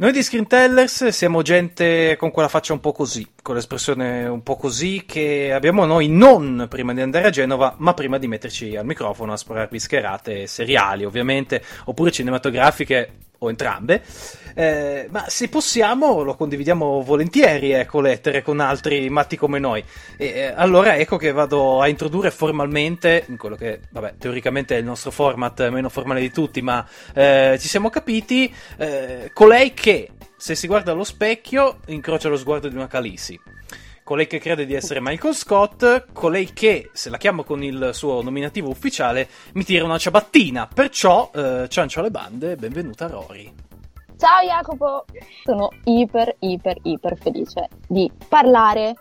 Noi di Screen Tellers siamo gente con quella faccia un po' così, con l'espressione un po' così che abbiamo noi non prima di andare a Genova, ma prima di metterci al microfono a spararvi scherate seriali, ovviamente, oppure cinematografiche o entrambe. Eh, ma se possiamo lo condividiamo volentieri, ecco, lettere con altri matti come noi. E, eh, allora ecco che vado a introdurre formalmente, in quello che, vabbè, teoricamente è il nostro format meno formale di tutti, ma eh, ci siamo capiti, eh, colei che, se si guarda allo specchio, incrocia lo sguardo di una Calisi colei che crede di essere Michael Scott, colei che, se la chiamo con il suo nominativo ufficiale, mi tira una ciabattina. Perciò, eh, ciancio alle bande, benvenuta Rory. Ciao Jacopo! Sono iper, iper, iper felice di parlare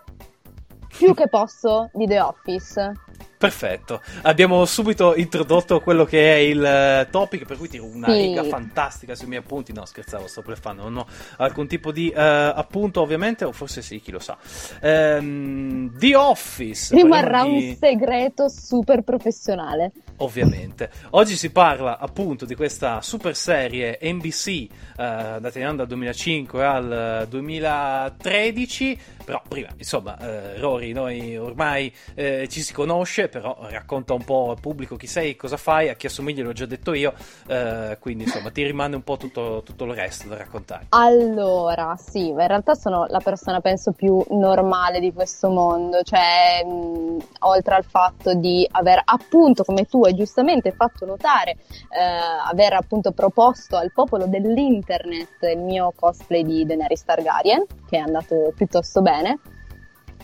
più che posso di The Office. Perfetto, abbiamo subito introdotto quello che è il uh, topic, per cui tiro una sì. riga fantastica sui miei appunti. No, scherzavo, sto bleffando, non ho alcun tipo di uh, appunto, ovviamente, o forse sì, chi lo sa. Um, The Office rimarrà di... un segreto super professionale. Ovviamente. Oggi si parla appunto di questa super serie NBC, uh, andata in onda dal 2005 al 2013. Però prima, insomma, Rory, noi ormai ci si conosce però racconta un po' al pubblico chi sei, cosa fai, a chi assomigli l'ho già detto io, eh, quindi insomma ti rimane un po' tutto, tutto, il resto da raccontare. Allora, sì, in realtà sono la persona penso più normale di questo mondo, cioè mh, oltre al fatto di aver appunto, come tu hai giustamente fatto notare, eh, aver appunto proposto al popolo dell'internet il mio cosplay di Daenerys Targaryen, che è andato piuttosto bene.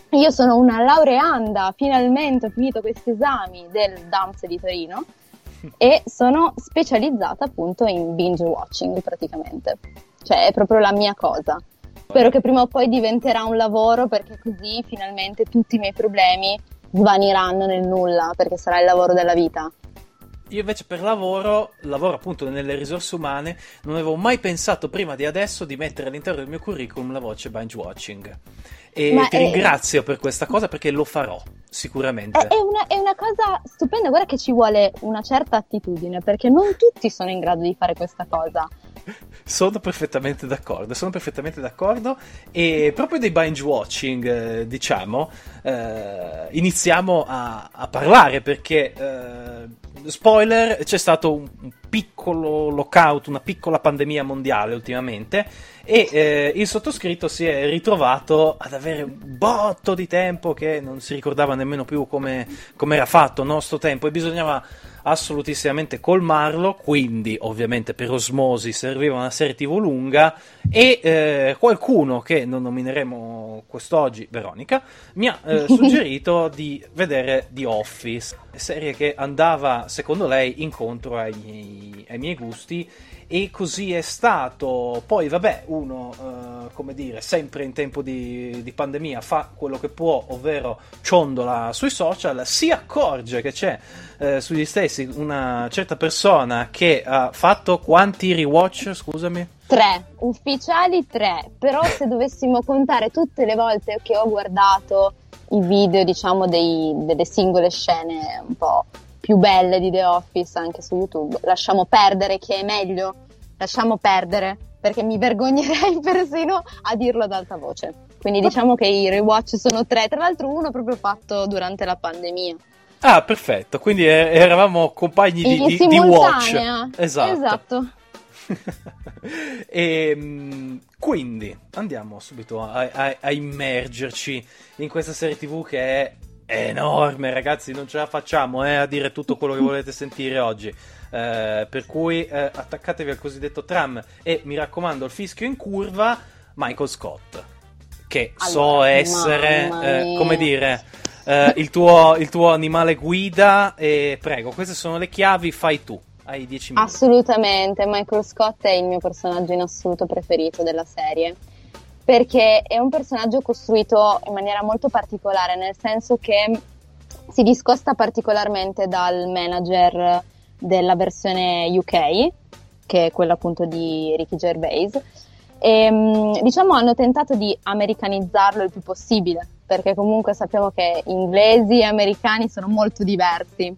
Io sono una laureanda, finalmente ho finito questi esami del DAMS di Torino e sono specializzata appunto in binge watching praticamente, cioè è proprio la mia cosa. Spero che prima o poi diventerà un lavoro perché così finalmente tutti i miei problemi svaniranno nel nulla perché sarà il lavoro della vita. Io invece per lavoro, lavoro appunto nelle risorse umane, non avevo mai pensato prima di adesso di mettere all'interno del mio curriculum la voce binge watching. E Ma ti è... ringrazio per questa cosa perché lo farò sicuramente. È, una, è, una, cosa stupenda, guarda che ci vuole una certa attitudine perché non tutti sono in grado di fare questa cosa. Sono perfettamente d'accordo, sono perfettamente d'accordo. E proprio dei binge watching, eh, diciamo, eh, iniziamo a, a, parlare perché, eh, spoiler, c'è stato un, un piccolo lockout, una piccola pandemia mondiale ultimamente e eh, il sottoscritto si è ritrovato ad avere un botto di tempo che non si ricordava nemmeno più come, come era fatto il nostro tempo e bisognava assolutissimamente colmarlo, quindi ovviamente per osmosi serviva una serie tv lunga e eh, qualcuno che non nomineremo quest'oggi, Veronica, mi ha eh, suggerito di vedere The Office, serie che andava secondo lei incontro ai, ai miei gusti e così è stato. Poi, vabbè, uno, eh, come dire, sempre in tempo di, di, pandemia fa quello che può, ovvero ciondola sui social, si accorge che c'è eh, sugli stessi una certa persona che ha fatto quanti rewatch, scusami? Tre, ufficiali tre, però se dovessimo contare tutte le volte che ho guardato i video, diciamo, dei, delle singole scene un po' più belle di The Office anche su YouTube. Lasciamo perdere che è meglio, lasciamo perdere perché mi vergognerei persino a dirlo ad alta voce. Quindi diciamo che i rewatch sono tre, tra l'altro uno proprio fatto durante la pandemia. Ah, perfetto, quindi eravamo compagni di, di, di watch. Esatto. esatto. e, ehm, quindi andiamo subito a, a, a immergerci in questa serie tv che è è enorme, ragazzi, non ce la facciamo eh, a dire tutto quello che volete sentire oggi. Eh, per cui eh, attaccatevi al cosiddetto tram e mi raccomando, il fischio in curva, Michael Scott, che allora, so essere, eh, come dire, eh, il tuo, il, tuo, animale guida. E prego, queste sono le chiavi, fai tu. Hai 10 minuti. Assolutamente, Michael Scott è il mio personaggio in assoluto preferito della serie perché è un personaggio costruito in maniera molto particolare, nel senso che si discosta particolarmente dal manager della versione UK, che è quella appunto di Ricky Gervais. E, ehm, diciamo hanno tentato di americanizzarlo il più possibile, perché comunque sappiamo che inglesi e americani sono molto diversi.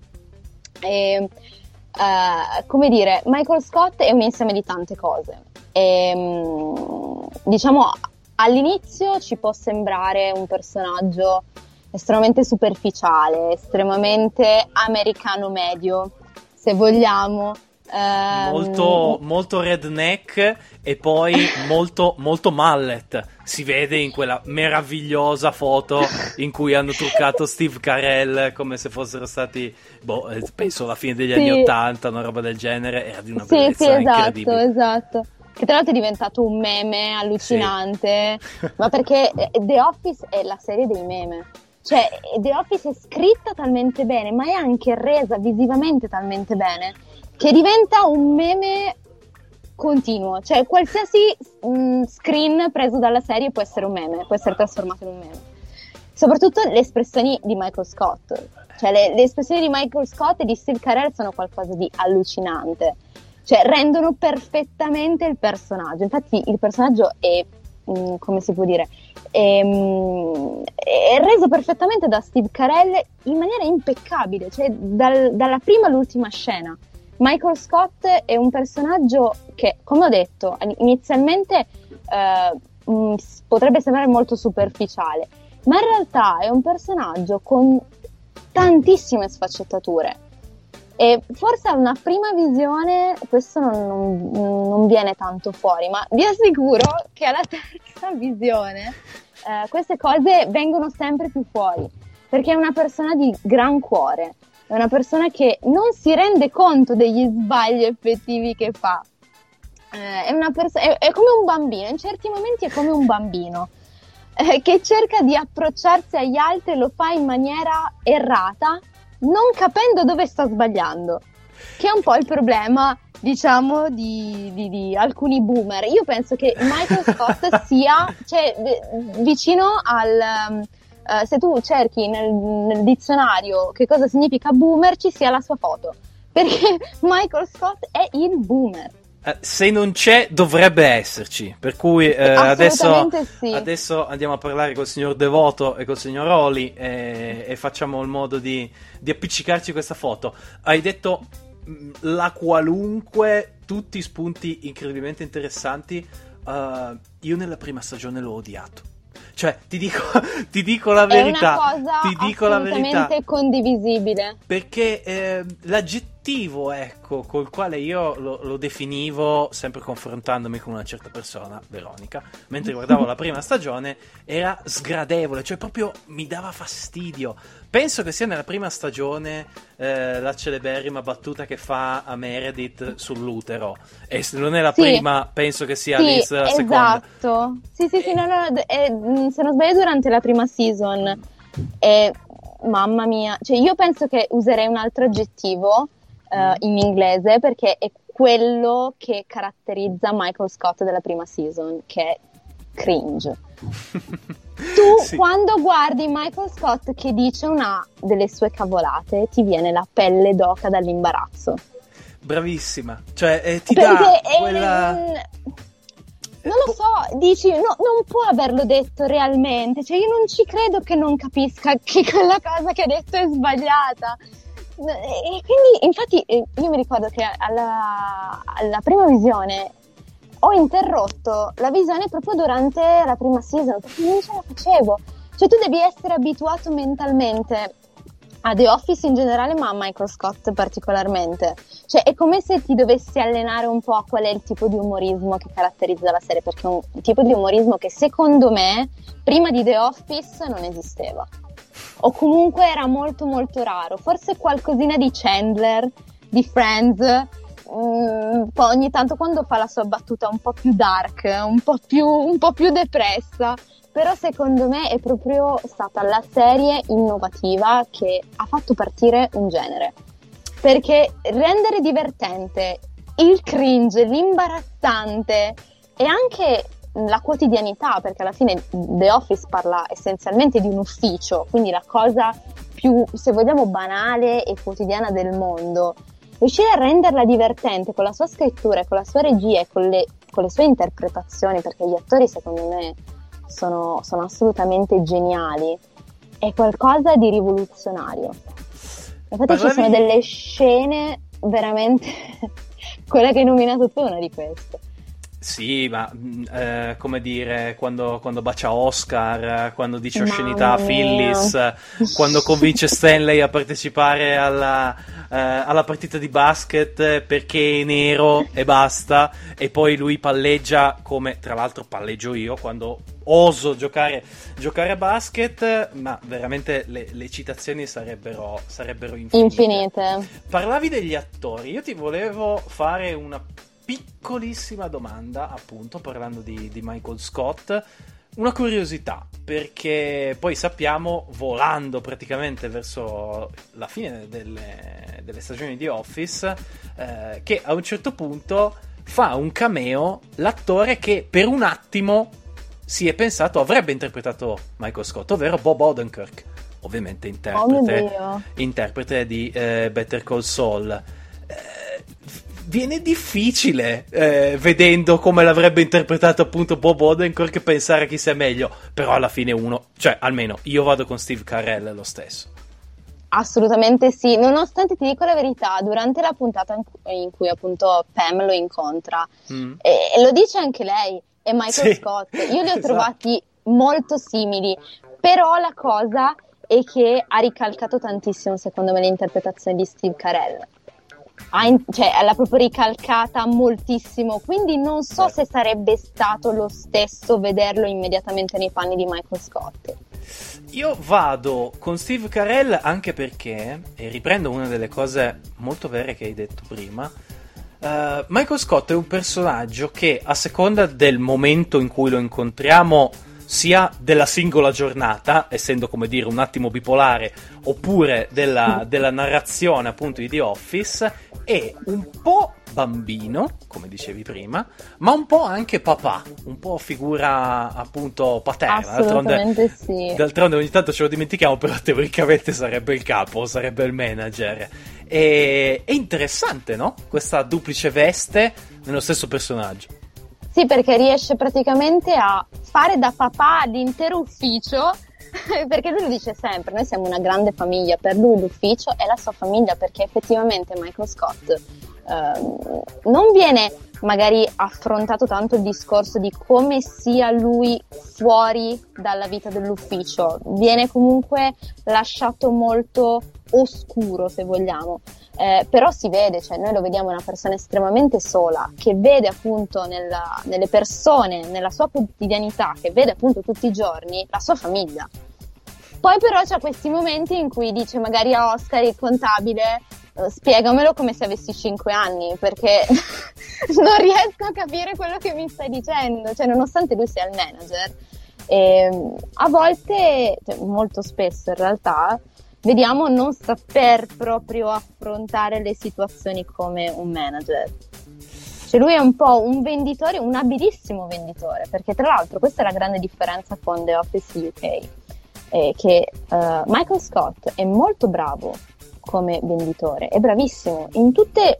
E, uh, come dire, Michael Scott è un insieme di tante cose. E, um, diciamo all'inizio ci può sembrare un personaggio estremamente superficiale, estremamente americano medio, se vogliamo. Um... Molto, molto redneck e poi molto, molto mallet. Si vede in quella meravigliosa foto in cui hanno truccato Steve Carell come se fossero stati, boh, eh, penso alla fine degli sì. anni Ottanta, una roba del genere. Era di una sì, bellezza sì, esatto, incredibile. esatto che tra l'altro è diventato un meme allucinante, sì. ma perché eh, The Office è la serie dei meme. Cioè, The Office è scritta talmente bene, ma è anche resa visivamente talmente bene, che diventa un meme continuo. Cioè, qualsiasi mh, mm, screen preso dalla serie può essere un meme, può essere trasformato in un meme. Soprattutto le espressioni di Michael Scott. Cioè, le, le espressioni di Michael Scott e di Steve Carell sono qualcosa di allucinante cioè rendono perfettamente il personaggio. Infatti il personaggio è, mh, mm, come si può dire, è, mh, mm, è, reso perfettamente da Steve Carell in maniera impeccabile, cioè dal, dalla prima all'ultima scena. Michael Scott è un personaggio che, come ho detto, inizialmente eh, mh, mm, potrebbe sembrare molto superficiale, ma in realtà è un personaggio con tantissime sfaccettature e forse a una prima visione questo non, non, non, viene tanto fuori, ma vi assicuro che alla terza visione eh, queste cose vengono sempre più fuori, perché è una persona di gran cuore, è una persona che non si rende conto degli sbagli effettivi che fa. Eh, è, perso- è, è, come un bambino, in certi momenti è come un bambino. Eh, che cerca di approcciarsi agli altri e lo fa in maniera errata, non capendo dove sta sbagliando, che è un po' il problema, diciamo, di, di, di alcuni boomer. Io penso che Michael Scott sia cioè, vicino al... Uh, se tu cerchi nel, nel dizionario che cosa significa boomer, ci sia la sua foto. Perché Michael Scott è il boomer. Uh, se non c'è, dovrebbe esserci. Per cui uh, adesso, sì. adesso, andiamo a parlare col signor Devoto e col signor Oli e, e facciamo il modo di, di appiccicarci questa foto. Hai detto mm, la qualunque, tutti spunti incredibilmente interessanti. Uh, io nella prima stagione l'ho odiato. Cioè, ti dico, ti dico la verità. È una cosa ti dico la verità. condivisibile. Perché eh, l'aggettivo, ecco, col quale io lo, lo, definivo, sempre confrontandomi con una certa persona, Veronica, mentre guardavo la prima stagione, era sgradevole, cioè proprio mi dava fastidio. Penso che sia nella prima stagione eh, la celeberrima battuta che fa a Meredith sull'utero. E se non è la sì. prima, penso che sia sì, Liz la esatto. seconda. Esatto. Sì, sì, sì, no, no, è, mm, se non sbaglio durante la prima season. E mamma mia, cioè io penso che userei un altro aggettivo uh, in inglese perché è quello che caratterizza Michael Scott della prima season, che è cringe. Tu sì. quando guardi Michael Scott che dice una delle sue cavolate, ti viene la pelle d'oca dall'imbarazzo. Bravissima, cioè eh, ti Perché dà quella... non lo so, dici, no, non può averlo detto realmente, cioè io non ci credo che non capisca che quella cosa che ha detto è sbagliata. E quindi, infatti, eh, io mi ricordo che alla, alla prima visione ho interrotto la visione proprio durante la prima season perché non ce la facevo. Cioè tu devi essere abituato mentalmente a The Office in generale, ma a Michael Scott particolarmente. Cioè è come se ti dovessi allenare un po' a qual è il tipo di umorismo che caratterizza la serie, perché è un tipo di umorismo che secondo me prima di The Office non esisteva. O comunque era molto molto raro. Forse qualcosina di Chandler, di Friends, Poi ogni tanto quando fa la sua battuta un po' più dark, un po' più, un po' più depressa, però secondo me è proprio stata la serie innovativa che ha fatto partire un genere. Perché rendere divertente il cringe, l'imbarazzante e anche la quotidianità, perché alla fine The Office parla essenzialmente di un ufficio, quindi la cosa più, se vogliamo, banale e quotidiana del mondo. Riuscire a renderla divertente con la sua scrittura, con la sua regia e con le, con le sue interpretazioni, perché gli attori secondo me sono, sono assolutamente geniali, è qualcosa di rivoluzionario. Infatti Parlavi... ci sono delle scene veramente... quella che hai nominato tu è una di queste. Sì, ma mm, eh, come dire, quando, quando, bacia Oscar, quando dice oscenità a Phyllis, quando convince Stanley a partecipare alla, eh, alla, partita di basket perché è nero e basta, e poi lui palleggia come tra l'altro palleggio io quando oso giocare, giocare a basket, ma veramente le, le citazioni sarebbero, sarebbero infinite. infinite. Parlavi degli attori, io ti volevo fare una piccolissima domanda, appunto, parlando di, di Michael Scott. Una curiosità, perché poi sappiamo, volando praticamente verso la fine delle, delle stagioni di Office, eh, che a un certo punto fa un cameo l'attore che per un attimo si è pensato avrebbe interpretato Michael Scott, ovvero Bob Odenkirk, ovviamente interprete, oh interprete di eh, Better Call Saul. Viene difficile eh, vedendo come l'avrebbe interpretato appunto Bob Odenkirk pensare chi sia meglio però alla fine uno cioè almeno io vado con Steve Carell lo stesso Assolutamente sì, nonostante ti dico la verità, durante la puntata in cui, appunto Pam lo incontra, mm. e, lo dice anche lei, e Michael sì. Scott, io li ho esatto. trovati molto simili, però la cosa è che ha ricalcato tantissimo secondo me l'interpretazione di Steve Carell cioè, l'ha proprio ricalcata moltissimo, quindi non so se sarebbe stato lo stesso vederlo immediatamente nei panni di Michael Scott. Io vado con Steve Carell anche perché, e riprendo una delle cose molto vere che hai detto prima, uh, Michael Scott è un personaggio che a seconda del momento in cui lo incontriamo sia della singola giornata, essendo come dire un attimo bipolare, oppure della, della narrazione appunto di The Office, è un po' bambino, come dicevi prima, ma un po' anche papà, un po' figura appunto paterna. D'altronde, sì. D'altronde ogni tanto ce lo dimentichiamo, però teoricamente sarebbe il capo, sarebbe il manager. E, è interessante, no? Questa duplice veste nello stesso personaggio. Sì, perché riesce praticamente a fare da papà l'intero ufficio perché lui lo dice sempre, noi siamo una grande famiglia, per lui l'ufficio è la sua famiglia perché effettivamente Michael Scott eh, non viene magari affrontato tanto il discorso di come sia lui fuori dalla vita dell'ufficio, viene comunque lasciato molto oscuro se vogliamo. Eh, però si vede, cioè noi lo vediamo una persona estremamente sola, che vede appunto nella, nelle persone, nella sua quotidianità, che vede appunto tutti i giorni la sua famiglia. Poi però c'è questi momenti in cui dice magari a Oscar il contabile uh, spiegamelo come se avessi 5 anni perché non riesco a capire quello che mi stai dicendo, cioè nonostante lui sia il manager. E, ehm, a volte, cioè, molto spesso in realtà, vediamo non saper proprio affrontare le situazioni come un manager. Cioè lui è un po' un venditore, un abilissimo venditore, perché tra l'altro questa è la grande differenza con The Office UK, è che uh, Michael Scott è molto bravo come venditore, è bravissimo in tutte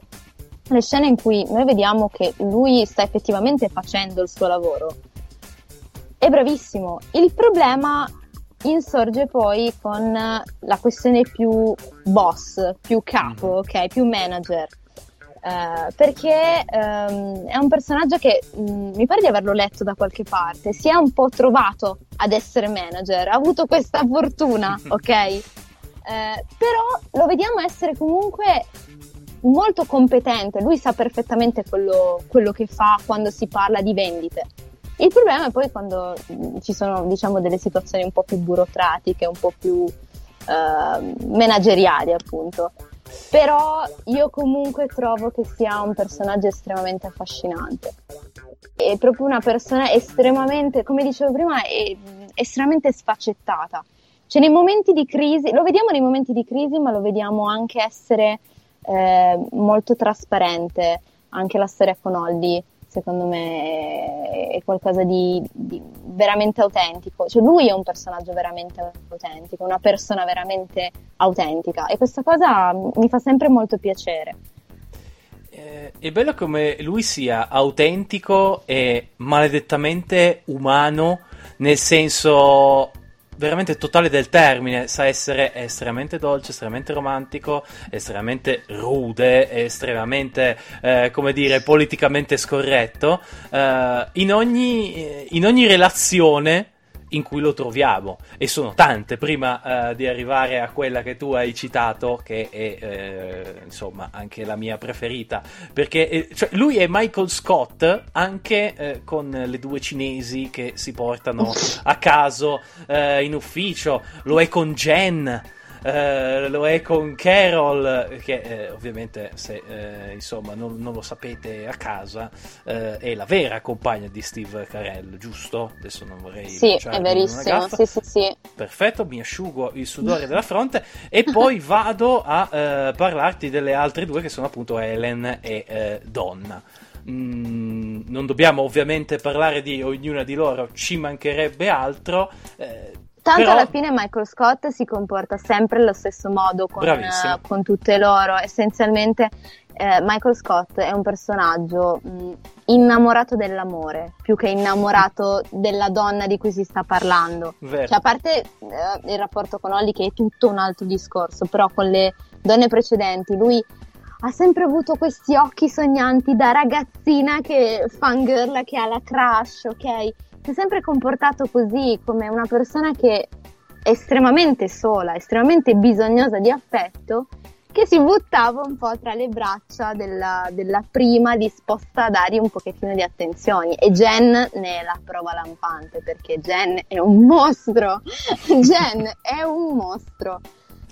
le scene in cui noi vediamo che lui sta effettivamente facendo il suo lavoro. È bravissimo. Il problema insorge poi con la questione più boss, più capo, mm. ok, più manager. Uh, perché um, è un personaggio che um, mi pare di averlo letto da qualche parte, si è un po' trovato ad essere manager, ha avuto questa fortuna, ok? Uh, però lo vediamo essere comunque molto competente, lui sa perfettamente quello, quello che fa quando si parla di vendite. Il problema è poi quando mm, ci sono diciamo delle situazioni un po' più burocratiche, un po' più uh, manageriali appunto. Però io comunque trovo che sia un personaggio estremamente affascinante. È proprio una persona estremamente, come dicevo prima, è estremamente sfaccettata. Cioè nei momenti di crisi, lo vediamo nei momenti di crisi, ma lo vediamo anche essere eh, molto trasparente. Anche la storia con Holly secondo me è qualcosa di, di, veramente autentico. Cioè lui è un personaggio veramente autentico, una persona veramente autentica e questa cosa mi fa sempre molto piacere. Eh, è bello come lui sia autentico e maledettamente umano, nel senso veramente totale del termine, sa essere estremamente dolce, estremamente romantico, estremamente rude, estremamente, eh, come dire, politicamente scorretto, eh, in, ogni, in ogni relazione in cui lo troviamo. E sono tante. Prima uh, di arrivare a quella che tu hai citato che è eh, insomma anche la mia preferita. Perché eh, cioè, lui è Michael Scott anche eh, con le due cinesi che si portano a caso eh, in ufficio. Lo è con Jen eh, lo è con Carol, che eh, ovviamente se eh, insomma non, non, lo sapete a casa, eh, è la vera compagna di Steve Carell, giusto? Adesso non vorrei... Sì, è verissimo, sì, sì, sì. Perfetto, mi asciugo il sudore della fronte e poi vado a eh, parlarti delle altre due che sono appunto Ellen e Donna. Mm, non dobbiamo ovviamente parlare di ognuna di loro, ci mancherebbe altro. Eh, Tanto Però... alla fine Michael Scott si comporta sempre allo stesso modo con, uh, con tutte loro. Essenzialmente eh, Michael Scott è un personaggio mh, innamorato dell'amore più che innamorato della donna di cui si sta parlando. Cioè, a parte eh, il rapporto con Holly che è tutto un altro discorso, però con le donne precedenti lui ha sempre avuto questi occhi sognanti da ragazzina che fangirl, che ha la crush, ok? Si è sempre comportato così, come una persona che è estremamente sola, estremamente bisognosa di affetto, che si buttava un po' tra le braccia della, della prima disposta a dargli un pochettino di attenzioni. E Jen ne è la prova lampante, perché Jen è un mostro. Jen è un mostro.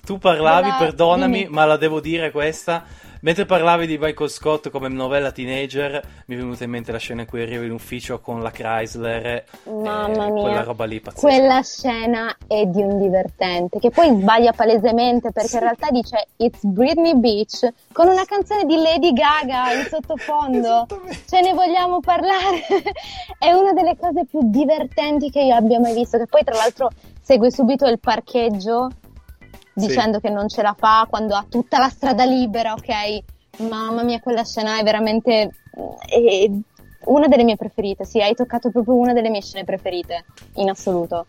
Tu parlavi, Della... perdonami, Dimmi. ma la devo dire questa Mentre parlavi di Michael Scott come novella teenager, mi è venuta in mente la scena in cui arriva in ufficio con la Chrysler. Mamma mia. Quella roba lì pazzesca. Quella scena è di un divertente, che poi sbaglia palesemente perché sì. in realtà dice It's Britney Beach con una canzone di Lady Gaga in sottofondo. Ce ne vogliamo parlare. è una delle cose più divertenti che io abbia mai visto, che poi tra l'altro segue subito il parcheggio dicendo sì. che non ce la fa quando ha tutta la strada libera, ok? Mamma mia, quella scena è veramente è una delle mie preferite. Sì, hai toccato proprio una delle mie scene preferite in assoluto.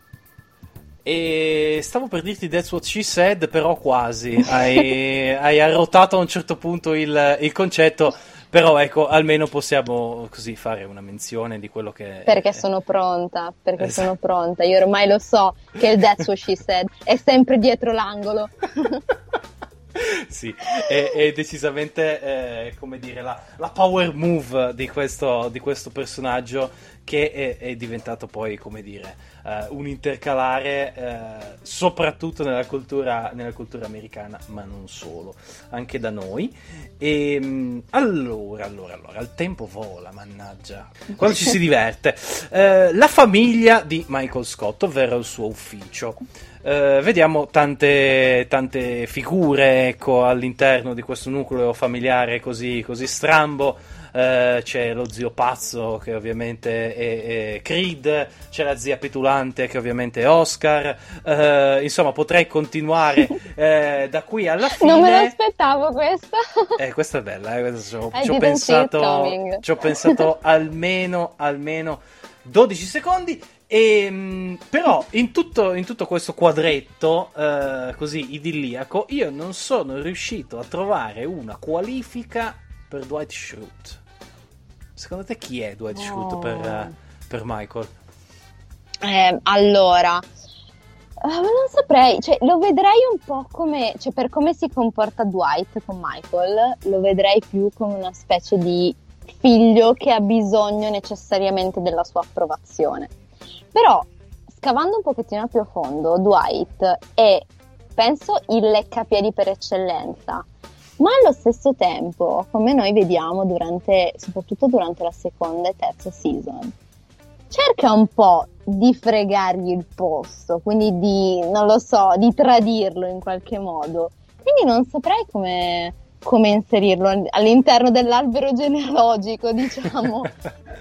E stavo per dirti That's What She Said, però quasi. hai, hai arrotato a un certo punto il, il concetto. Però ecco, almeno possiamo così fare una menzione di quello che... Perché è... sono pronta, perché esatto. sono pronta. Io ormai lo so che il That's What She Said è sempre dietro l'angolo. sì, è, è decisamente, eh, come dire, la, la, power move di questo, di questo personaggio che è, è, diventato poi, come dire, uh, un intercalare uh, soprattutto nella cultura, nella cultura, americana, ma non solo, anche da noi. E um, allora, allora, allora, il tempo vola, mannaggia, quando ci si diverte. Uh, la famiglia di Michael Scott, ovvero il suo ufficio. Uh, vediamo tante, tante figure ecco, all'interno di questo nucleo familiare così, così strambo. Uh, c'è lo zio pazzo che ovviamente è, è, Creed, c'è la zia petulante che ovviamente è Oscar. Uh, insomma, potrei continuare da qui alla fine. Non me l'aspettavo questa. Eh, questa è bella, eh, ci ho, ci ho pensato, ci ho pensato almeno, almeno 12 secondi. E, ehm, però in tutto, in tutto, questo quadretto uh, così idilliaco io non sono riuscito a trovare una qualifica per Dwight Schrute. Secondo te chi è Dwight Schrute oh. per, uh, per, Michael? Eh, allora, uh, non saprei, cioè, lo vedrei un po' come, cioè, per come si comporta Dwight con Michael, lo vedrei più come una specie di figlio che ha bisogno necessariamente della sua approvazione però, scavando un pochettino più a fondo, Dwight è, penso, il leccapiedi per eccellenza, ma allo stesso tempo, come noi vediamo durante, soprattutto durante la seconda e terza season, cerca un po' di fregargli il posto, quindi di, non lo so, di tradirlo in qualche modo. Quindi non saprei come, come inserirlo all'interno dell'albero genealogico, diciamo.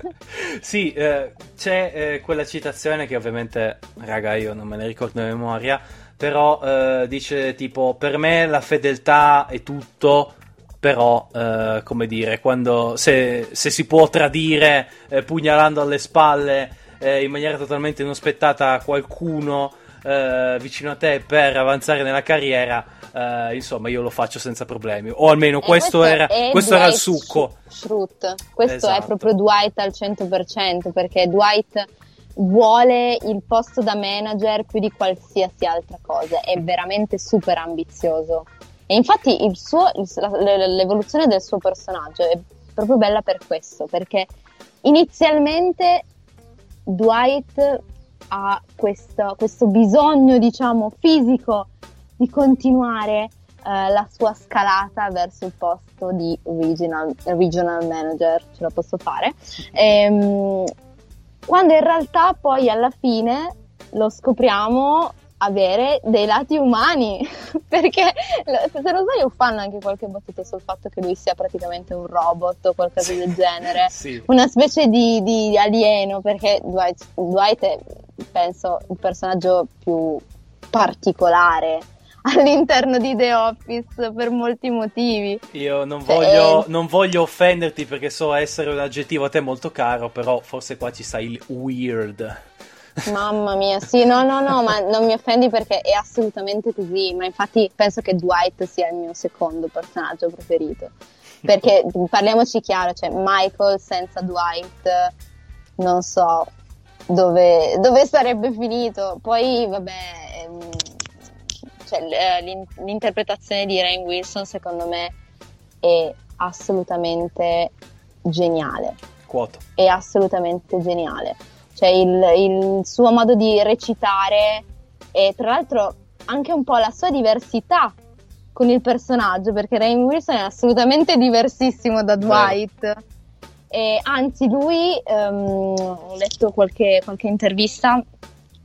sì, eh, c'è eh, quella citazione che ovviamente, raga, io non me ne ricordo in memoria, però eh, dice tipo, per me la fedeltà è tutto, però, eh, come dire, quando, se, se, si può tradire eh, pugnalando alle spalle eh, in maniera totalmente inaspettata qualcuno vicino a te per avanzare nella carriera, Uh, insomma, io lo faccio senza problemi. O almeno questo, questo, era, questo era, il succo. Schrute. Questo esatto. è proprio Dwight al 100%, perché Dwight vuole il posto da manager più di qualsiasi altra cosa. È veramente super ambizioso. E infatti il suo, l'evoluzione del suo personaggio è proprio bella per questo, perché inizialmente Dwight ha questo, questo bisogno, diciamo, fisico di continuare eh, la sua scalata verso il posto di regional, regional manager, ce la posso fare, ehm, quando in realtà poi alla fine lo scopriamo avere dei lati umani perché se non sbaglio fanno anche qualche battuta sul fatto che lui sia praticamente un robot o qualcosa del genere. Sì. una specie di, di alieno perché Dwight, Dwight, è penso il personaggio più particolare all'interno di The Office per molti motivi. Io non cioè, voglio, eh... non voglio offenderti perché so essere un aggettivo a te molto caro, però forse qua ci sta il weird. Mamma mia, sì, no, no, no, ma non mi offendi perché è assolutamente così, ma infatti penso che Dwight sia il mio secondo personaggio preferito. Perché parliamoci chiaro, cioè Michael senza Dwight non so dove, dove sarebbe finito. Poi, vabbè, ehm, cioè, eh, l'interpretazione di Rain Wilson secondo me è assolutamente geniale. Quoto. È assolutamente geniale. Cioè il, il suo modo di recitare e tra l'altro anche un po' la sua diversità con il personaggio, perché Rain Wilson è assolutamente diversissimo da Dwight. E anzi, lui, um, ho letto qualche, qualche intervista,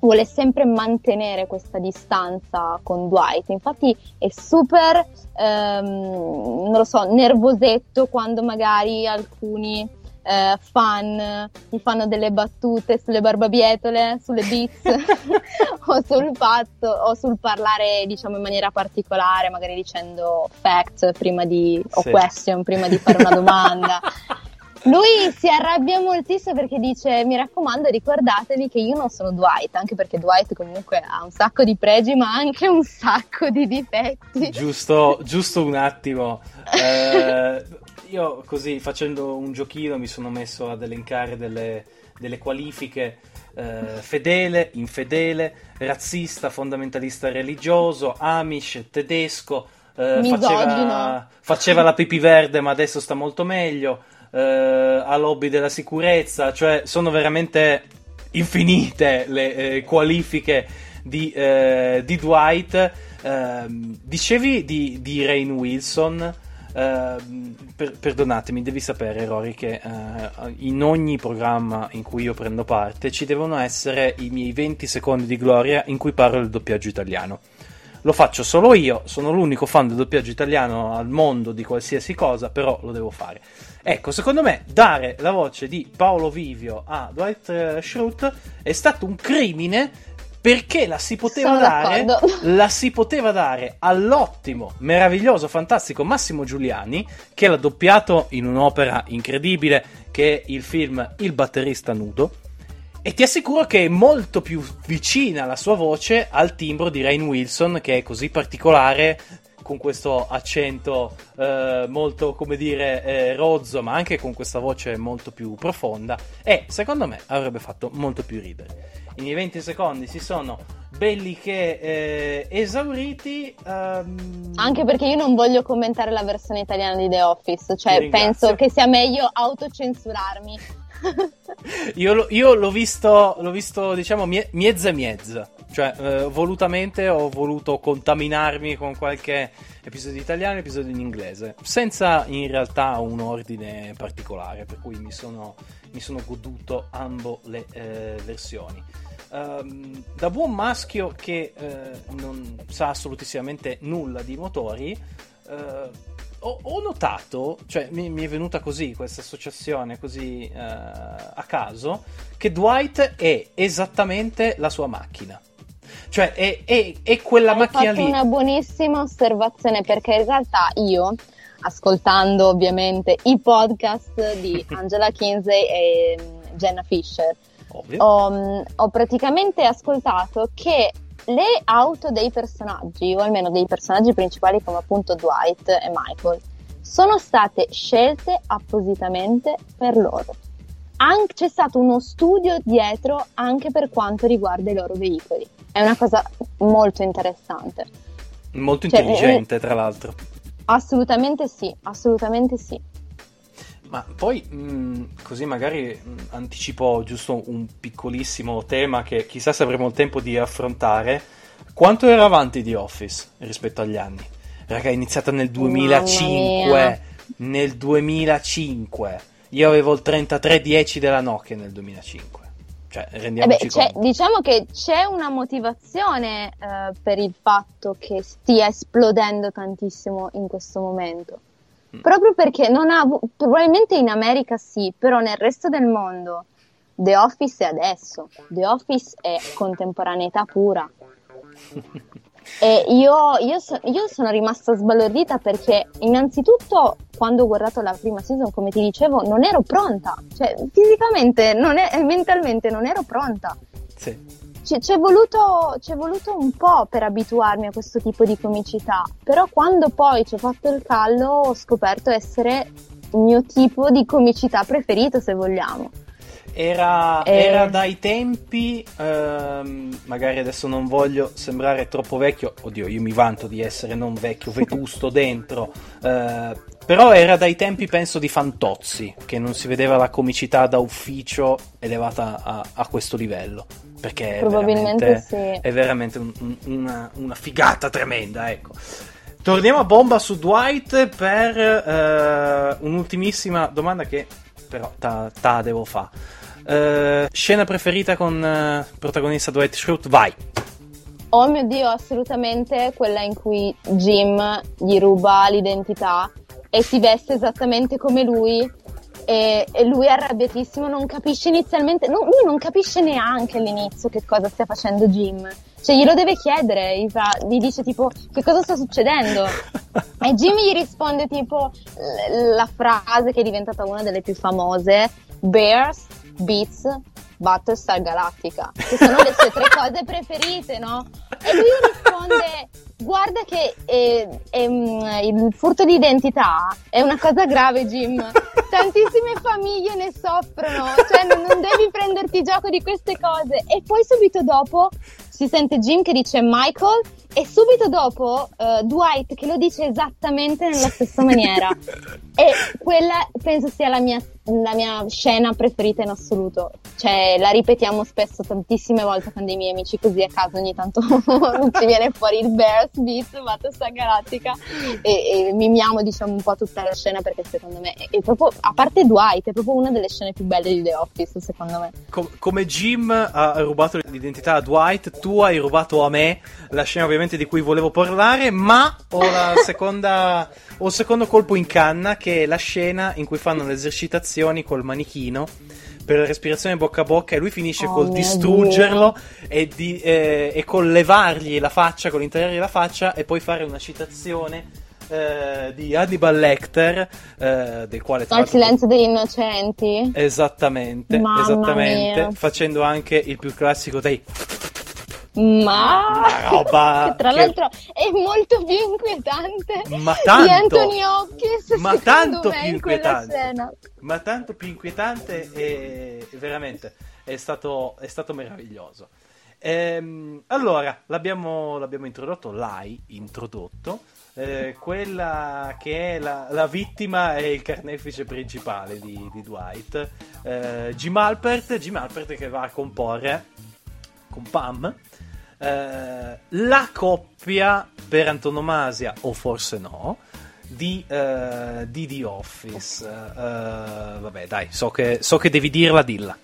vuole sempre mantenere questa distanza con Dwight. Infatti è super, ehm, non lo so, nervosetto quando magari alcuni eh, fan gli fanno delle battute sulle barbabietole, sulle beats o sul fatto o sul parlare diciamo in maniera particolare, magari dicendo fact prima di o sì. question prima di fare una domanda. Lui si arrabbia moltissimo perché dice: Mi raccomando, ricordatevi che io non sono Dwight, anche perché Dwight comunque ha un sacco di pregi, ma anche un sacco di difetti. Giusto, giusto un attimo. Eh, io così facendo un giochino mi sono messo ad elencare delle, delle qualifiche. Eh, fedele, infedele, razzista, fondamentalista religioso, amish, tedesco, eh, faceva, faceva la pipì verde ma adesso sta molto meglio, eh, a lobby della sicurezza, cioè sono veramente infinite le eh, qualifiche di, eh, di Dwight. Ehm, dicevi di, di Rain Wilson. Uh, per, perdonatemi, devi sapere, Rory, che uh, in ogni programma in cui io prendo parte ci devono essere i miei 20 secondi di gloria in cui parlo il doppiaggio italiano. Lo faccio solo io, sono l'unico fan del doppiaggio italiano al mondo di qualsiasi cosa, però lo devo fare. Ecco, secondo me dare la voce di Paolo Vivio a Dwight eh, Schrute è stato un crimine perché la si poteva dare la si poteva dare all'ottimo, meraviglioso, fantastico Massimo Giuliani che l'ha doppiato in un'opera incredibile che è il film Il batterista nudo e ti assicuro che è molto più vicina la sua voce al timbro di Rain Wilson che è così particolare con questo accento eh, molto, come dire, eh, rozzo, ma anche con questa voce molto più profonda, e secondo me avrebbe fatto molto più ridere. I miei 20 secondi si sono belli che eh, esauriti. Um... Anche perché io non voglio commentare la versione italiana di The Office, cioè penso che sia meglio autocensurarmi. io, io l'ho visto, l'ho visto, diciamo, mie- miezza e mezza. Cioè, eh, volutamente ho voluto contaminarmi con qualche episodio italiano e episodio in inglese, senza in realtà un ordine particolare, per cui mi sono, mi sono goduto ambo le eh, versioni. Um, da buon maschio che eh, non sa assolutissimamente nulla di motori, eh, ho, ho, notato, cioè mi, mi, è venuta così questa associazione così uh, a caso, che Dwight è esattamente la sua macchina. Cioè è, è, è quella Hai macchina lì. È una buonissima osservazione perché in realtà io, ascoltando ovviamente i podcast di Angela Kinsey e mm, Jenna Fisher, ho, mm, ho praticamente ascoltato che le auto dei personaggi, o almeno dei personaggi principali come appunto Dwight e Michael, sono state scelte appositamente per loro. An- c'è stato uno studio dietro anche per quanto riguarda i loro veicoli. È una cosa molto interessante. Molto cioè, intelligente, tra l'altro. Assolutamente sì, assolutamente sì. Ma poi, mh, così magari mh, anticipo giusto un piccolissimo tema che chissà se avremo il tempo di affrontare. Quanto era avanti di Office rispetto agli anni? Raga, è iniziata nel 2005. Nel 2005. Io avevo il 3310 della Nokia nel 2005. Cioè, rendiamoci eh beh, diciamo che c'è una motivazione eh, per il fatto che stia esplodendo tantissimo in questo momento. Mm. Proprio perché non ha, probabilmente in America sì, però nel resto del mondo The Office è adesso, The Office è contemporaneità pura. E io, io, so, io, sono rimasta sbalordita perché innanzitutto quando ho guardato la prima season, come ti dicevo, non ero pronta, cioè fisicamente e mentalmente non ero pronta. Sì. Ci, c'è, voluto, c'è voluto un po' per abituarmi a questo tipo di comicità, però quando poi ci ho fatto il callo ho scoperto essere il mio tipo di comicità preferito, se vogliamo. Era, e... era, dai tempi, ehm, magari adesso non voglio sembrare troppo vecchio, oddio io mi vanto di essere non vecchio, vetusto dentro, eh, però era dai tempi penso di Fantozzi, che non si vedeva la comicità da ufficio elevata a, a questo livello perché Probabilmente è veramente, sì. è veramente un, un, una, una, figata tremenda, ecco. Torniamo a bomba su Dwight per uh, un'ultimissima domanda che però ta, ta devo fare. Uh, scena preferita con uh, protagonista Dwight Schrute? Vai! Oh mio Dio, assolutamente quella in cui Jim gli ruba l'identità e si veste esattamente come lui e, e, lui è arrabbiatissimo, non capisce inizialmente, no, lui non capisce neanche all'inizio che cosa stia facendo Jim. Cioè glielo deve chiedere, gli dice tipo che cosa sta succedendo e Jim gli risponde tipo la frase che è diventata una delle più famose, Bears, Beats, Battlestar Galactica, che sono le sue tre cose preferite, no? E lui risponde guarda che è, mm, il furto di identità è una cosa grave, Jim. Tantissime famiglie ne soffrono, cioè non, non devi prenderti gioco di queste cose. E poi subito dopo si sente Jim che dice Michael e subito dopo uh, Dwight che lo dice esattamente nella stessa maniera. e quella penso sia la mia, la mia, scena preferita in assoluto. Cioè, la ripetiamo spesso tantissime volte con dei miei amici, così a caso ogni tanto ci viene fuori il Bears Beat, Battlestar Galattica e, e mimiamo diciamo un po' tutta la scena perché secondo me è, è, proprio, a parte Dwight, è proprio una delle scene più belle di The Office secondo me. Com- come Jim ha rubato l'identità a Dwight, tu hai rubato a me la scena ovviamente di cui volevo parlare, ma ho la seconda ho il secondo colpo in canna che è la scena in cui fanno le esercitazioni col manichino. Per la respirazione bocca a bocca e lui finisce oh, col distruggerlo e, di, eh, e col levargli la faccia, con l'interrargli la faccia e poi fare una citazione eh, di Hannibal Lecter, eh, del quale tra Al silenzio degli innocenti. Esattamente, esattamente, facendo anche il più classico dei ma roba che tra che... l'altro è molto più inquietante ma tanto, di Anthony Hopkins ma tanto più inquietante. ma tanto più inquietante e veramente è stato, è stato meraviglioso. Ehm, allora l'abbiamo, l'abbiamo, introdotto l'hai introdotto eh, quella che è la, la, vittima e il carnefice principale di, di Dwight. Eh, Jim Alpert Jim Alpert che va a comporre con Pam eh, la coppia per antonomasia, o forse no, di, uh, di The Office. Uh, vabbè, dai, so che, so che devi dirla, dilla.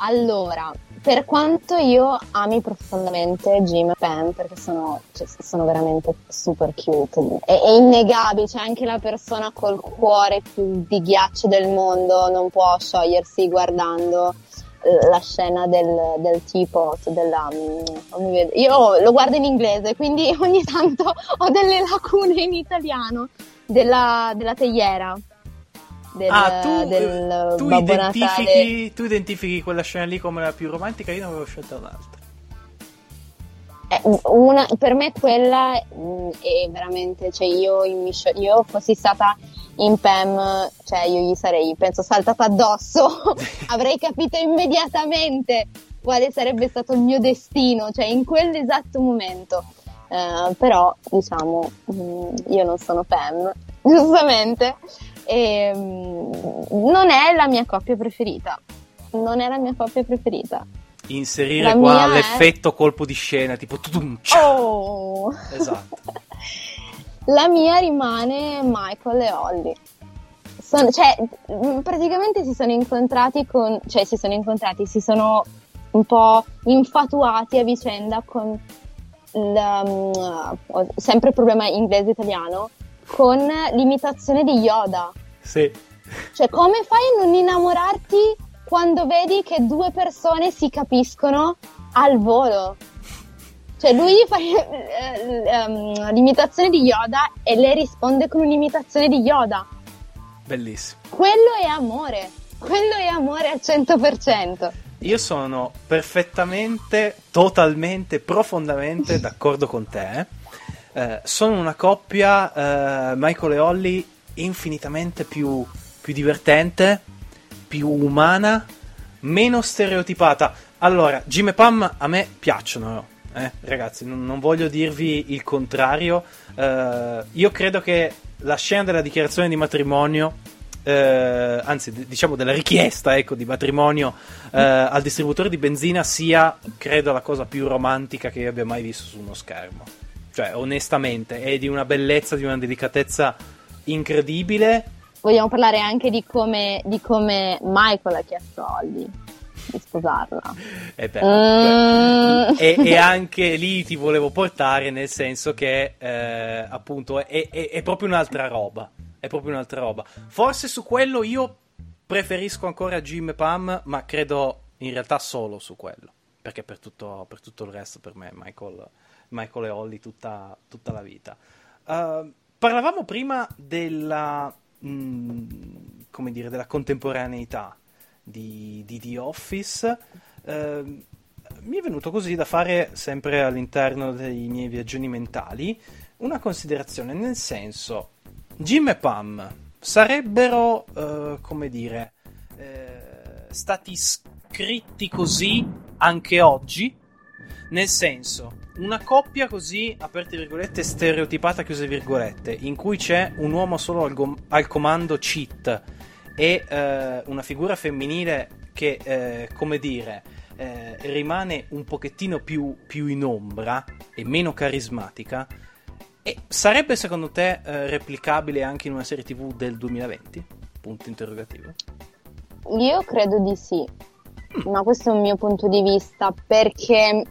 Allora, per quanto io ami profondamente Jim e Pam, perché sono, cioè, sono veramente super cute, è, è, innegabile, cioè anche la persona col cuore più di ghiaccio del mondo non può sciogliersi guardando eh, la scena del, del teapot, della, mm, io lo guardo in inglese, quindi ogni tanto ho delle lacune in italiano, della, della teiera del, ah, tu, del tu identifichi, tu identifichi quella scena lì come la più romantica, io ne avevo scelta un'altra. Eh, una, per me quella mm, è veramente, cioè io, io fossi stata in Pam, cioè io gli sarei, penso, saltata addosso, avrei capito immediatamente quale sarebbe stato il mio destino, cioè in quell'esatto momento. Uh, però, diciamo, mm, io non sono Pam, giustamente, e, um, non è la mia coppia preferita. Non è la mia coppia preferita. Inserire la qua l'effetto è... colpo di scena, tipo tudum, Oh! Esatto. la mia rimane Michael e Holly. Sono, cioè, praticamente si sono incontrati con, cioè si sono incontrati, si sono un po' infatuati a vicenda con il, um, sempre il problema inglese-italiano con l'imitazione di Yoda. Sì. Cioè, come fai a non innamorarti quando vedi che due persone si capiscono al volo? Cioè, lui fa um, l'imitazione di Yoda e lei risponde con un'imitazione di Yoda. Bellissimo. Quello è amore. Quello è amore al 100%. Io sono perfettamente, totalmente, profondamente d'accordo con te. Eh, sono una coppia, eh, Michael e Holly, infinitamente più, più divertente, più umana, meno stereotipata. Allora, Jim e Pam a me piacciono, eh, ragazzi, non, non, voglio dirvi il contrario. Uh, io credo che la scena della dichiarazione di matrimonio, uh, anzi, d- diciamo della richiesta ecco, di matrimonio uh, al distributore di benzina, sia, credo, la cosa più romantica che io abbia mai visto su uno schermo. Cioè, onestamente, è di una bellezza, di una delicatezza incredibile. Vogliamo parlare anche di come, di come Michael ha chiesto Holly di sposarla. Eh beh, mm. e, e, anche lì ti volevo portare nel senso che eh, appunto è, è, è, proprio un'altra roba. È proprio un'altra roba. Forse su quello io preferisco ancora Jim e Pam, ma credo in realtà solo su quello. Perché per tutto, per tutto il resto per me Michael, Michael e Holly tutta, tutta la vita. Uh, Parlavamo prima della, mh, mm, come dire, della contemporaneità di, di The Office. Eh, mi è venuto così da fare, sempre all'interno dei miei viaggioni mentali, una considerazione, nel senso, Jim e Pam sarebbero, eh, come dire, eh, stati scritti così anche oggi? Nel senso, una coppia così, aperte virgolette, stereotipata, chiuse virgolette, in cui c'è un uomo solo al, go- al comando cheat e eh, una figura femminile che, eh, come dire, eh, rimane un pochettino più, più, in ombra e meno carismatica, e sarebbe secondo te eh, replicabile anche in una serie tv del 2020? Punto interrogativo. Io credo di sì, mm. ma questo è un mio punto di vista perché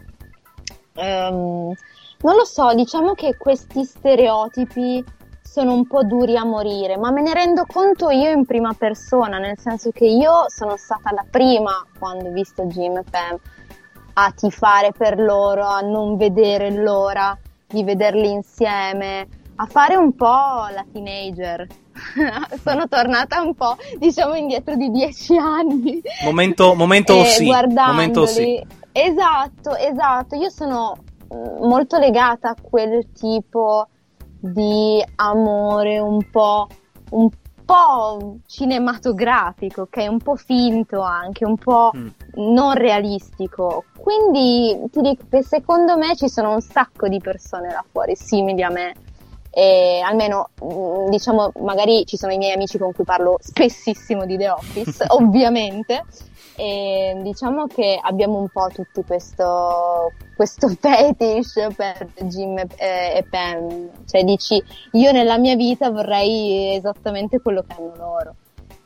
Um, non lo so, diciamo che questi stereotipi sono un po' duri a morire, ma me ne rendo conto io in prima persona, nel senso che io sono stata la prima quando ho visto Jim e Pam a tifare per loro, a non vedere l'ora di vederli insieme, a fare un po' la teenager. sono tornata un po', diciamo, indietro di dieci anni. Momento, momento sì. Momento sì. Esatto, esatto. Io sono mm, molto legata a quel tipo di amore un po', un po' cinematografico, che è un po' finto anche, un po' mm. non realistico. Quindi ti dico che secondo me ci sono un sacco di persone là fuori simili a me. E almeno mm, diciamo magari ci sono i miei amici con cui parlo spessissimo di The Office ovviamente e diciamo che abbiamo un po' tutti questo, questo fetish per Jim e, e Pam, cioè dici io nella mia vita vorrei esattamente quello che hanno loro.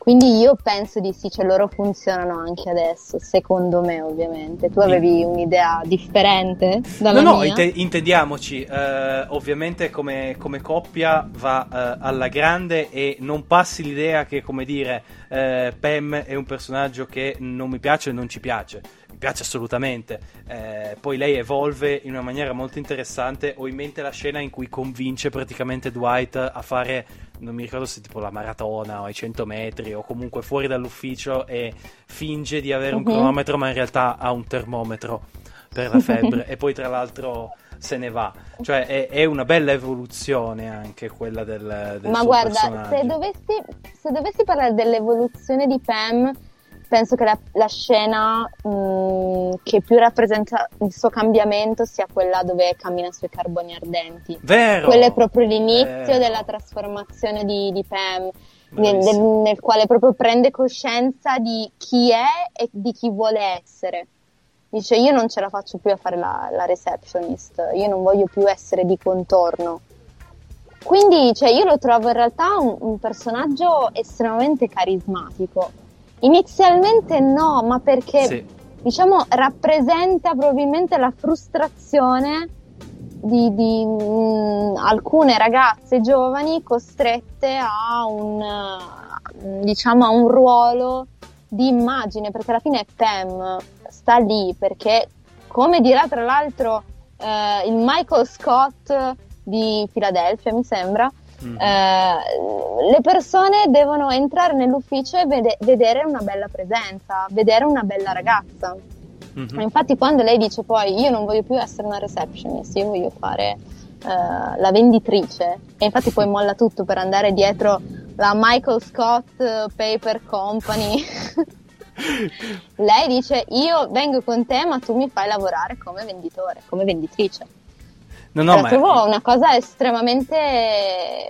Quindi io penso di sì, cioè loro funzionano anche adesso, secondo me ovviamente. Tu avevi un'idea differente dalla no, mia? No, int- intendiamoci, eh, ovviamente come, come, coppia va eh, alla grande e non passi l'idea che, come dire, eh, Pam è un personaggio che non mi piace e non ci piace piace assolutamente. Eh, poi lei evolve in una maniera molto interessante. Ho in mente la scena in cui convince praticamente Dwight a fare, non mi ricordo se tipo la maratona o i 100 metri o comunque fuori dall'ufficio e finge di avere un uh-huh. cronometro, ma in realtà ha un termometro per la febbre. e poi tra l'altro se ne va. Cioè è, è, una bella evoluzione anche quella del, del Ma guarda, se dovessi, se dovessi parlare dell'evoluzione di Pam penso che la, la scena mh, mm, che più rappresenta il suo cambiamento sia quella dove cammina sui carboni ardenti. Vero! Quello è proprio l'inizio Vero. della trasformazione di, di Pam, nel, nel, nel, quale proprio prende coscienza di chi è e di chi vuole essere. Dice io non ce la faccio più a fare la, la receptionist, io non voglio più essere di contorno. Quindi cioè, io lo trovo in realtà un, un personaggio estremamente carismatico Inizialmente no, ma perché sì. diciamo rappresenta probabilmente la frustrazione di, di mh, mm, alcune ragazze giovani costrette a un, uh, diciamo, a un ruolo di immagine, perché alla fine Pam sta lì perché, come dirà tra l'altro uh, il Michael Scott di Philadelphia, mi sembra, Mm. Eh, le persone devono entrare nell'ufficio e vede- vedere una bella presenza, vedere una bella ragazza. Mm-hmm. Infatti, quando lei dice poi io non voglio più essere una receptionist, io voglio fare uh, la venditrice, e infatti poi molla tutto per andare dietro la Michael Scott Paper Company. lei dice io vengo con te ma tu mi fai lavorare come venditore, come venditrice. No, no, la ma... trovo una cosa estremamente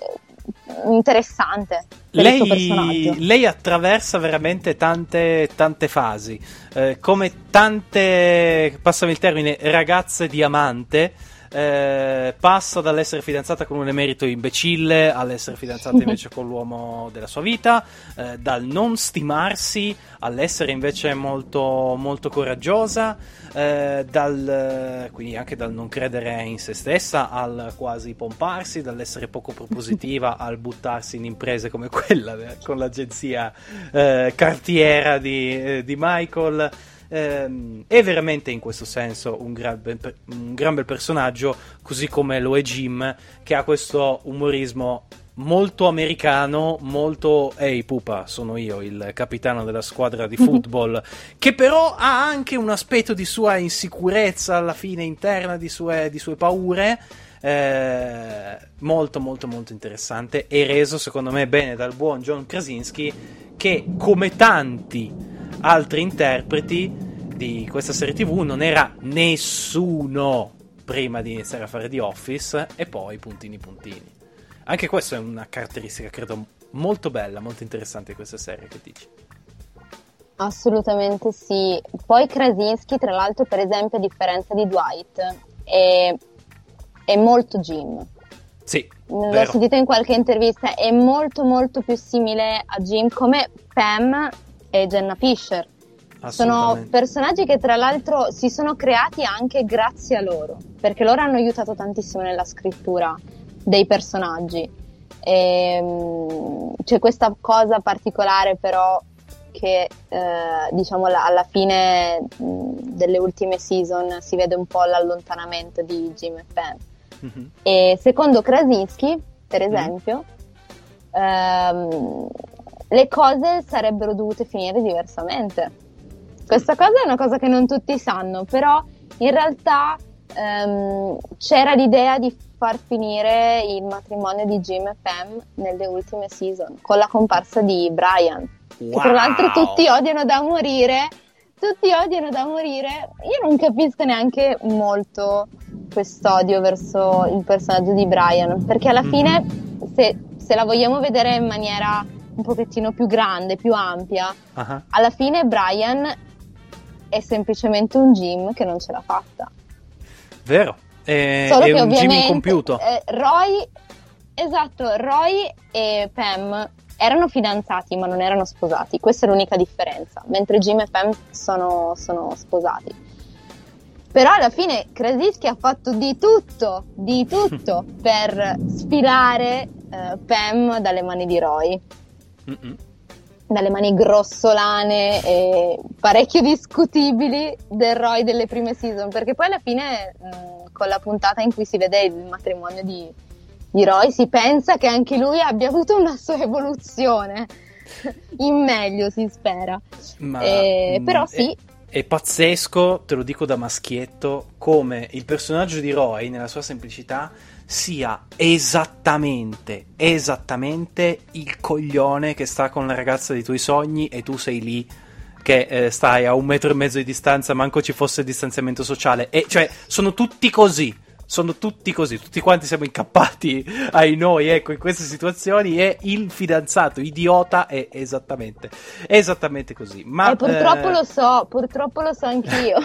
interessante. Lei, lei, attraversa veramente tante, tante fasi, eh, come tante, passami il termine, ragazze diamante eh, passa dall'essere fidanzata con un emerito imbecille all'essere fidanzata invece con l'uomo della sua vita, eh, dal non stimarsi all'essere invece molto, molto coraggiosa, eh, dal, quindi anche dal non credere in se stessa al quasi pomparsi, dall'essere poco propositiva al buttarsi in imprese come quella eh, con l'agenzia eh, cartiera di, di Michael ehm, è veramente in questo senso un gran, bel, un gran bel personaggio, così come lo è Jim, che ha questo umorismo molto americano, molto ehi pupa, sono io il capitano della squadra di football, che però ha anche un aspetto di sua insicurezza alla fine interna, di sue, di sue paure. Eh, molto molto molto interessante e reso secondo me bene dal buon John Krasinski che come tanti altri interpreti di questa serie tv non era nessuno prima di iniziare a fare The Office e poi puntini puntini. Anche questa è una caratteristica credo molto bella, molto interessante di questa serie, che dici? Assolutamente sì. Poi Krasinski, tra l'altro, per esempio, a differenza di Dwight, è, è molto Jim. Sì. L'ho sentito in qualche intervista, è molto molto più simile a Jim come Pam e Jenna Fisher. Sono personaggi che tra l'altro si sono creati anche grazie a loro, perché loro hanno aiutato tantissimo nella scrittura dei personaggi. E, ehm, c'è questa cosa particolare però che eh, diciamo alla fine delle ultime season si vede un po' l'allontanamento di Jim e Pam. Mm-hmm. E secondo Krasinski, per mhm. esempio, mm-hmm. ehm, le cose sarebbero dovute finire diversamente questa cosa è una cosa che non tutti sanno, però in realtà ehm, c'era l'idea di far finire il matrimonio di Jim e Pam nelle ultime season con la comparsa di Brian. Wow. Che tra l'altro tutti odiano da morire. Tutti odiano da morire. Io non capisco neanche molto quest'odio verso il personaggio di Brian, perché alla mm-hmm. fine, se, se la vogliamo vedere in maniera un pochettino più grande, più ampia, uh-huh. alla fine Brian è semplicemente un Jim che non ce l'ha fatta. Vero, è, Solo è un Jim incompiuto. Eh, Roy, esatto, Roy e Pam erano fidanzati ma non erano sposati, questa è l'unica differenza, mentre Jim e Pam sono, sono sposati. Però alla fine Krasinski ha fatto di tutto, di tutto per sfilare uh, Pam dalle mani di Roy. Mm-mm. Dalle mani grossolane e parecchio discutibili del Roy delle prime season, perché poi alla fine mh, con la puntata in cui si vede il matrimonio di, di Roy si pensa che anche lui abbia avuto una sua evoluzione in meglio, si spera. Ma, eh, però sì. È, è, pazzesco, te lo dico da maschietto, come il personaggio di Roy, nella sua semplicità, sia esattamente, esattamente il coglione che sta con la ragazza dei tuoi sogni e tu sei lì che eh, stai a un metro e mezzo di distanza, manco ci fosse distanziamento sociale. E cioè, sono tutti così sono tutti così, tutti quanti siamo incappati ai noi, ecco, in queste situazioni e il fidanzato idiota è esattamente, è esattamente così. Ma, eh, purtroppo eh... lo so, purtroppo lo so anch'io.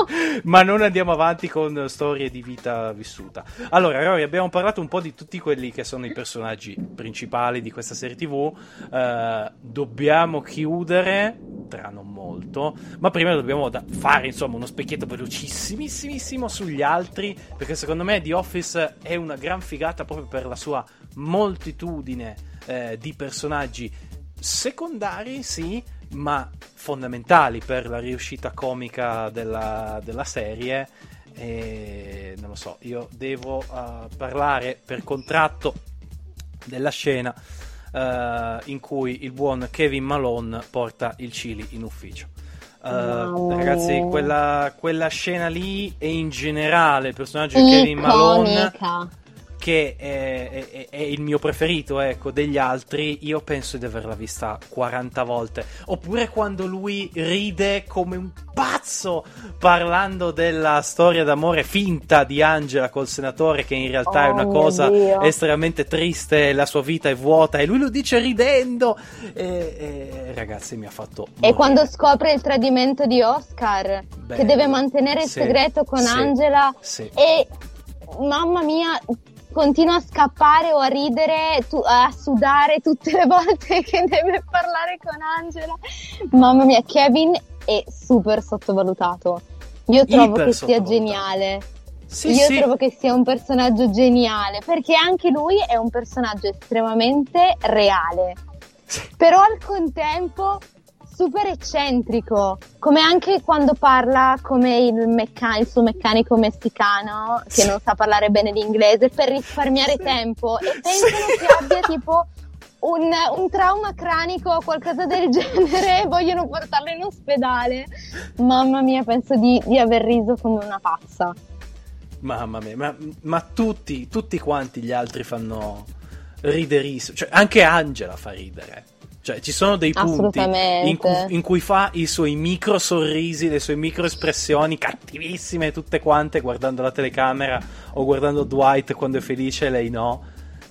ma non andiamo avanti con storie di vita vissuta. Allora, Rory, abbiamo parlato un po' di tutti quelli che sono i personaggi principali di questa serie TV. Uh, dobbiamo chiudere tra non molto, ma prima dobbiamo da- fare insomma uno specchietto velocissimissimo sugli altri, perché secondo secondo me The Office è una gran figata proprio per la sua moltitudine eh, di personaggi secondari, sì, ma fondamentali per la riuscita comica della, della serie. E non lo so, io devo uh, parlare per contratto della scena uh, in cui il buon Kevin Malone porta il Chili in ufficio. Uh, ragazzi, quella, quella, scena lì e in generale il personaggio di Kevin Malone che è, è, è, il mio preferito, ecco, degli altri, io penso di averla vista 40 volte. Oppure quando lui ride come un pazzo parlando della storia d'amore finta di Angela col senatore, che in realtà oh, è una oh cosa Dio. estremamente triste, la sua vita è vuota, e lui lo dice ridendo. E, e ragazzi, mi ha fatto. Morire. E quando scopre il tradimento di Oscar, Bello. che deve mantenere il sì, segreto con sì, Angela, sì. e mamma mia, continua a scappare o a ridere, tu, a sudare tutte le volte che deve parlare con Angela. Mamma mia, Kevin è super sottovalutato. Io trovo Iper che sia geniale. Sì, Io sì. trovo che sia un personaggio geniale perché anche lui è un personaggio estremamente reale. Però al contempo super eccentrico, come anche quando parla come il, meccan- il suo meccanico messicano che non sa parlare bene l'inglese per risparmiare sì. tempo e pensano sì. che abbia tipo un, un, trauma cranico o qualcosa del genere e vogliono portarlo in ospedale. Mamma mia, penso di, di aver riso come una pazza. Mamma mia, ma, ma tutti, tutti quanti gli altri fanno riderissimo, cioè anche Angela fa ridere. Cioè, ci sono dei punti in cui, in cui, fa i suoi micro sorrisi, le sue micro espressioni cattivissime, tutte quante, guardando la telecamera o guardando Dwight quando è felice e lei no.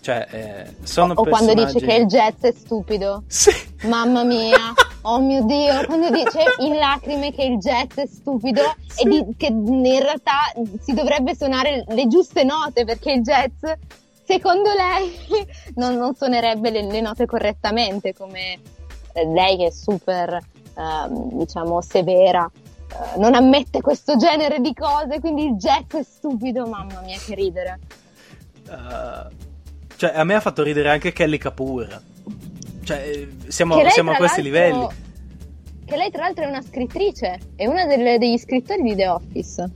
Cioè, eh, sono o, o quando dice che il jazz è stupido. Sì. Mamma mia. Oh mio Dio, quando dice in lacrime che il jazz è stupido sì. e di, che in realtà si dovrebbe suonare le giuste note perché il jazz secondo lei non, non suonerebbe le, le, note correttamente come eh, lei che è super, ehm, diciamo, severa. Eh, non ammette questo genere di cose, quindi il jazz è stupido, mamma mia che ridere. Uh, cioè, a me ha fatto ridere anche Kelly Kapoor. Cioè, eh, siamo, siamo a questi livelli. Che lei tra l'altro è una scrittrice, è una delle, degli scrittori di The Office.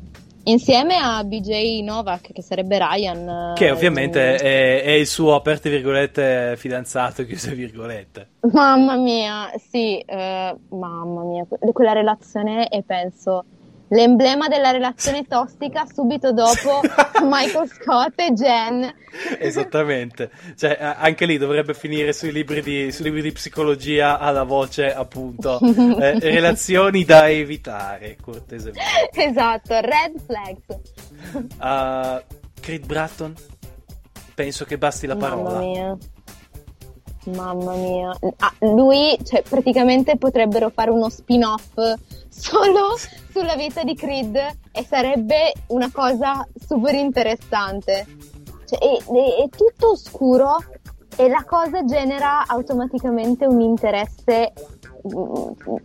Insieme a BJ Novak, che sarebbe Ryan. Che ovviamente è, è, il suo, aperte virgolette, fidanzato, chiuse virgolette. Mamma mia, sì, uh, mamma mia, quella relazione e penso l'emblema della relazione tossica subito dopo Michael Scott e Jen. Esattamente, cioè, anche lì dovrebbe finire sui libri di, sui libri di psicologia alla voce appunto eh, relazioni da evitare, cortesemente. Esatto, red flags. Uh, Creed Bratton, penso che basti la parola. Mamma mia. Mamma mia. Ah, lui, cioè, praticamente potrebbero fare uno spin-off solo sulla vita di Creed e sarebbe una cosa super interessante. Cioè, è, è, è tutto oscuro, e la cosa genera automaticamente un interesse mm,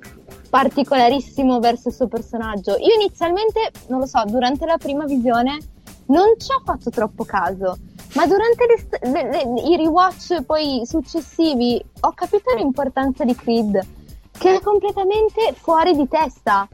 particolarissimo verso il suo personaggio. Io inizialmente, non lo so, durante la prima visione non ci ho fatto troppo caso, ma durante le, le, le, i rewatch poi successivi ho capito l'importanza di Creed, che è completamente fuori di testa.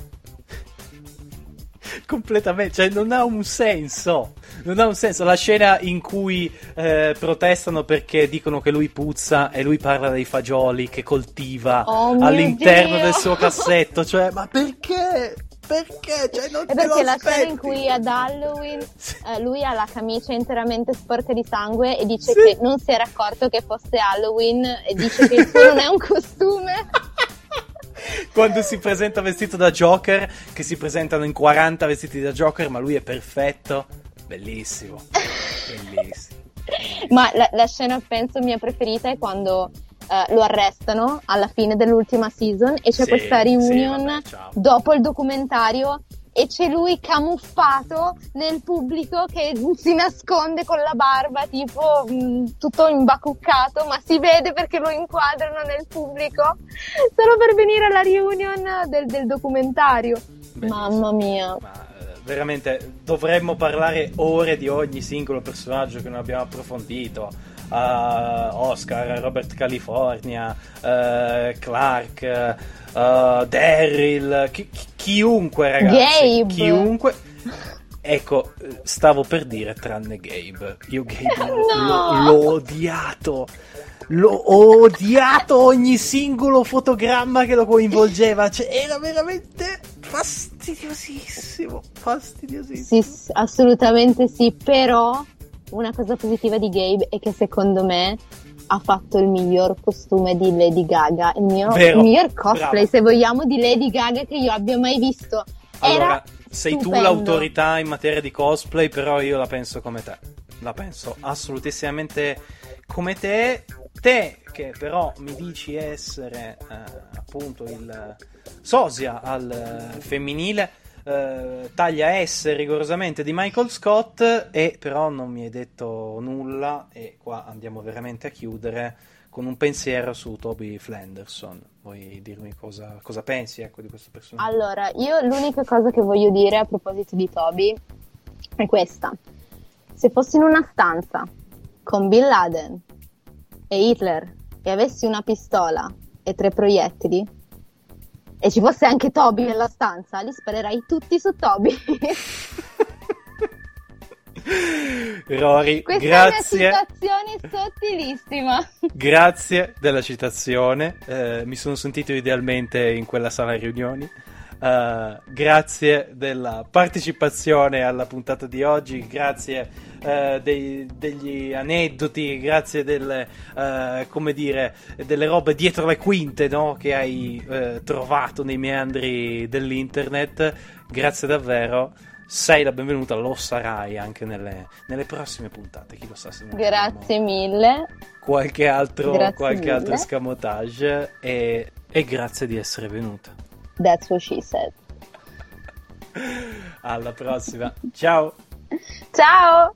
completamente, cioè non ha un senso. Non ha un senso. La scena in cui eh, protestano perché dicono che lui puzza e lui parla dei fagioli che coltiva oh all'interno del suo cassetto. Cioè, ma perché? Perché? Cioè, non è perché la scena in cui ad Halloween eh, lui ha la camicia interamente sporca di sangue e dice sì. che non si era accorto che fosse Halloween e dice che il suo non è un costume. quando si presenta vestito da Joker, che si presentano in 40 vestiti da Joker, ma lui è perfetto. Bellissimo, bellissimo. Ma la, la, scena, penso, mia preferita è quando uh, lo arrestano alla fine dell'ultima season e c'è sì, questa reunion sì, vabbè, dopo il documentario e c'è lui camuffato nel pubblico che si nasconde con la barba tipo mh, mm, tutto imbacuccato ma si vede perché lo inquadrano nel pubblico solo per venire alla reunion del, del documentario. Bellissimo. mamma mia. Ma, eh, veramente dovremmo parlare ore di ogni singolo personaggio che non abbiamo approfondito uh, Oscar, Robert California, uh, Clark uh, Daryl, chi, chiunque ragazzi, Gabe. chiunque. Ecco, stavo per dire tranne Gabe. Io Gabe no. l'ho odiato. L'ho odiato ogni singolo fotogramma che lo coinvolgeva. Cioè, era veramente fastidiosissimo. Fastidiosissimo. Sì, assolutamente sì. Però una cosa positiva di Gabe è che secondo me ha fatto il miglior costume di Lady Gaga, il, mio, Vero, il miglior cosplay, bravo. se vogliamo, di Lady Gaga che io abbia mai visto. Allora, sei stupendo. tu l'autorità in materia di cosplay, però io la penso come te. La penso assolutissimamente come te. Te che però mi dici essere eh, appunto il sosia al eh, femminile eh, taglia S rigorosamente di Michael Scott e però non mi hai detto nulla e qua andiamo veramente a chiudere con un pensiero su Toby Flanderson. Vuoi dirmi cosa, cosa pensi ecco, di questo personaggio? Allora, io l'unica cosa che voglio dire a proposito di Toby è questa. Se fossi in una stanza con Bin Laden e Hitler e avessi una pistola e tre proiettili, e ci fosse anche Toby nella stanza, li sparerei tutti su Toby. Rory, Questa grazie. È una citazione sottilissima. Grazie della citazione. Eh, mi sono sentito idealmente in quella sala riunioni. Uh, grazie della partecipazione alla puntata di oggi, grazie uh, dei, degli aneddoti, grazie delle, uh, come dire, delle robe dietro le quinte no? che hai trovato nei meandri dell'internet. Grazie davvero. Sei la benvenuta, lo sarai anche nelle, nelle prossime puntate. Chi lo sa se non Grazie mille. Qualche altro, qualche mille. altro scamotage e, e grazie di essere venuta. That's what she said. Alla prossima. Ciao. Ciao.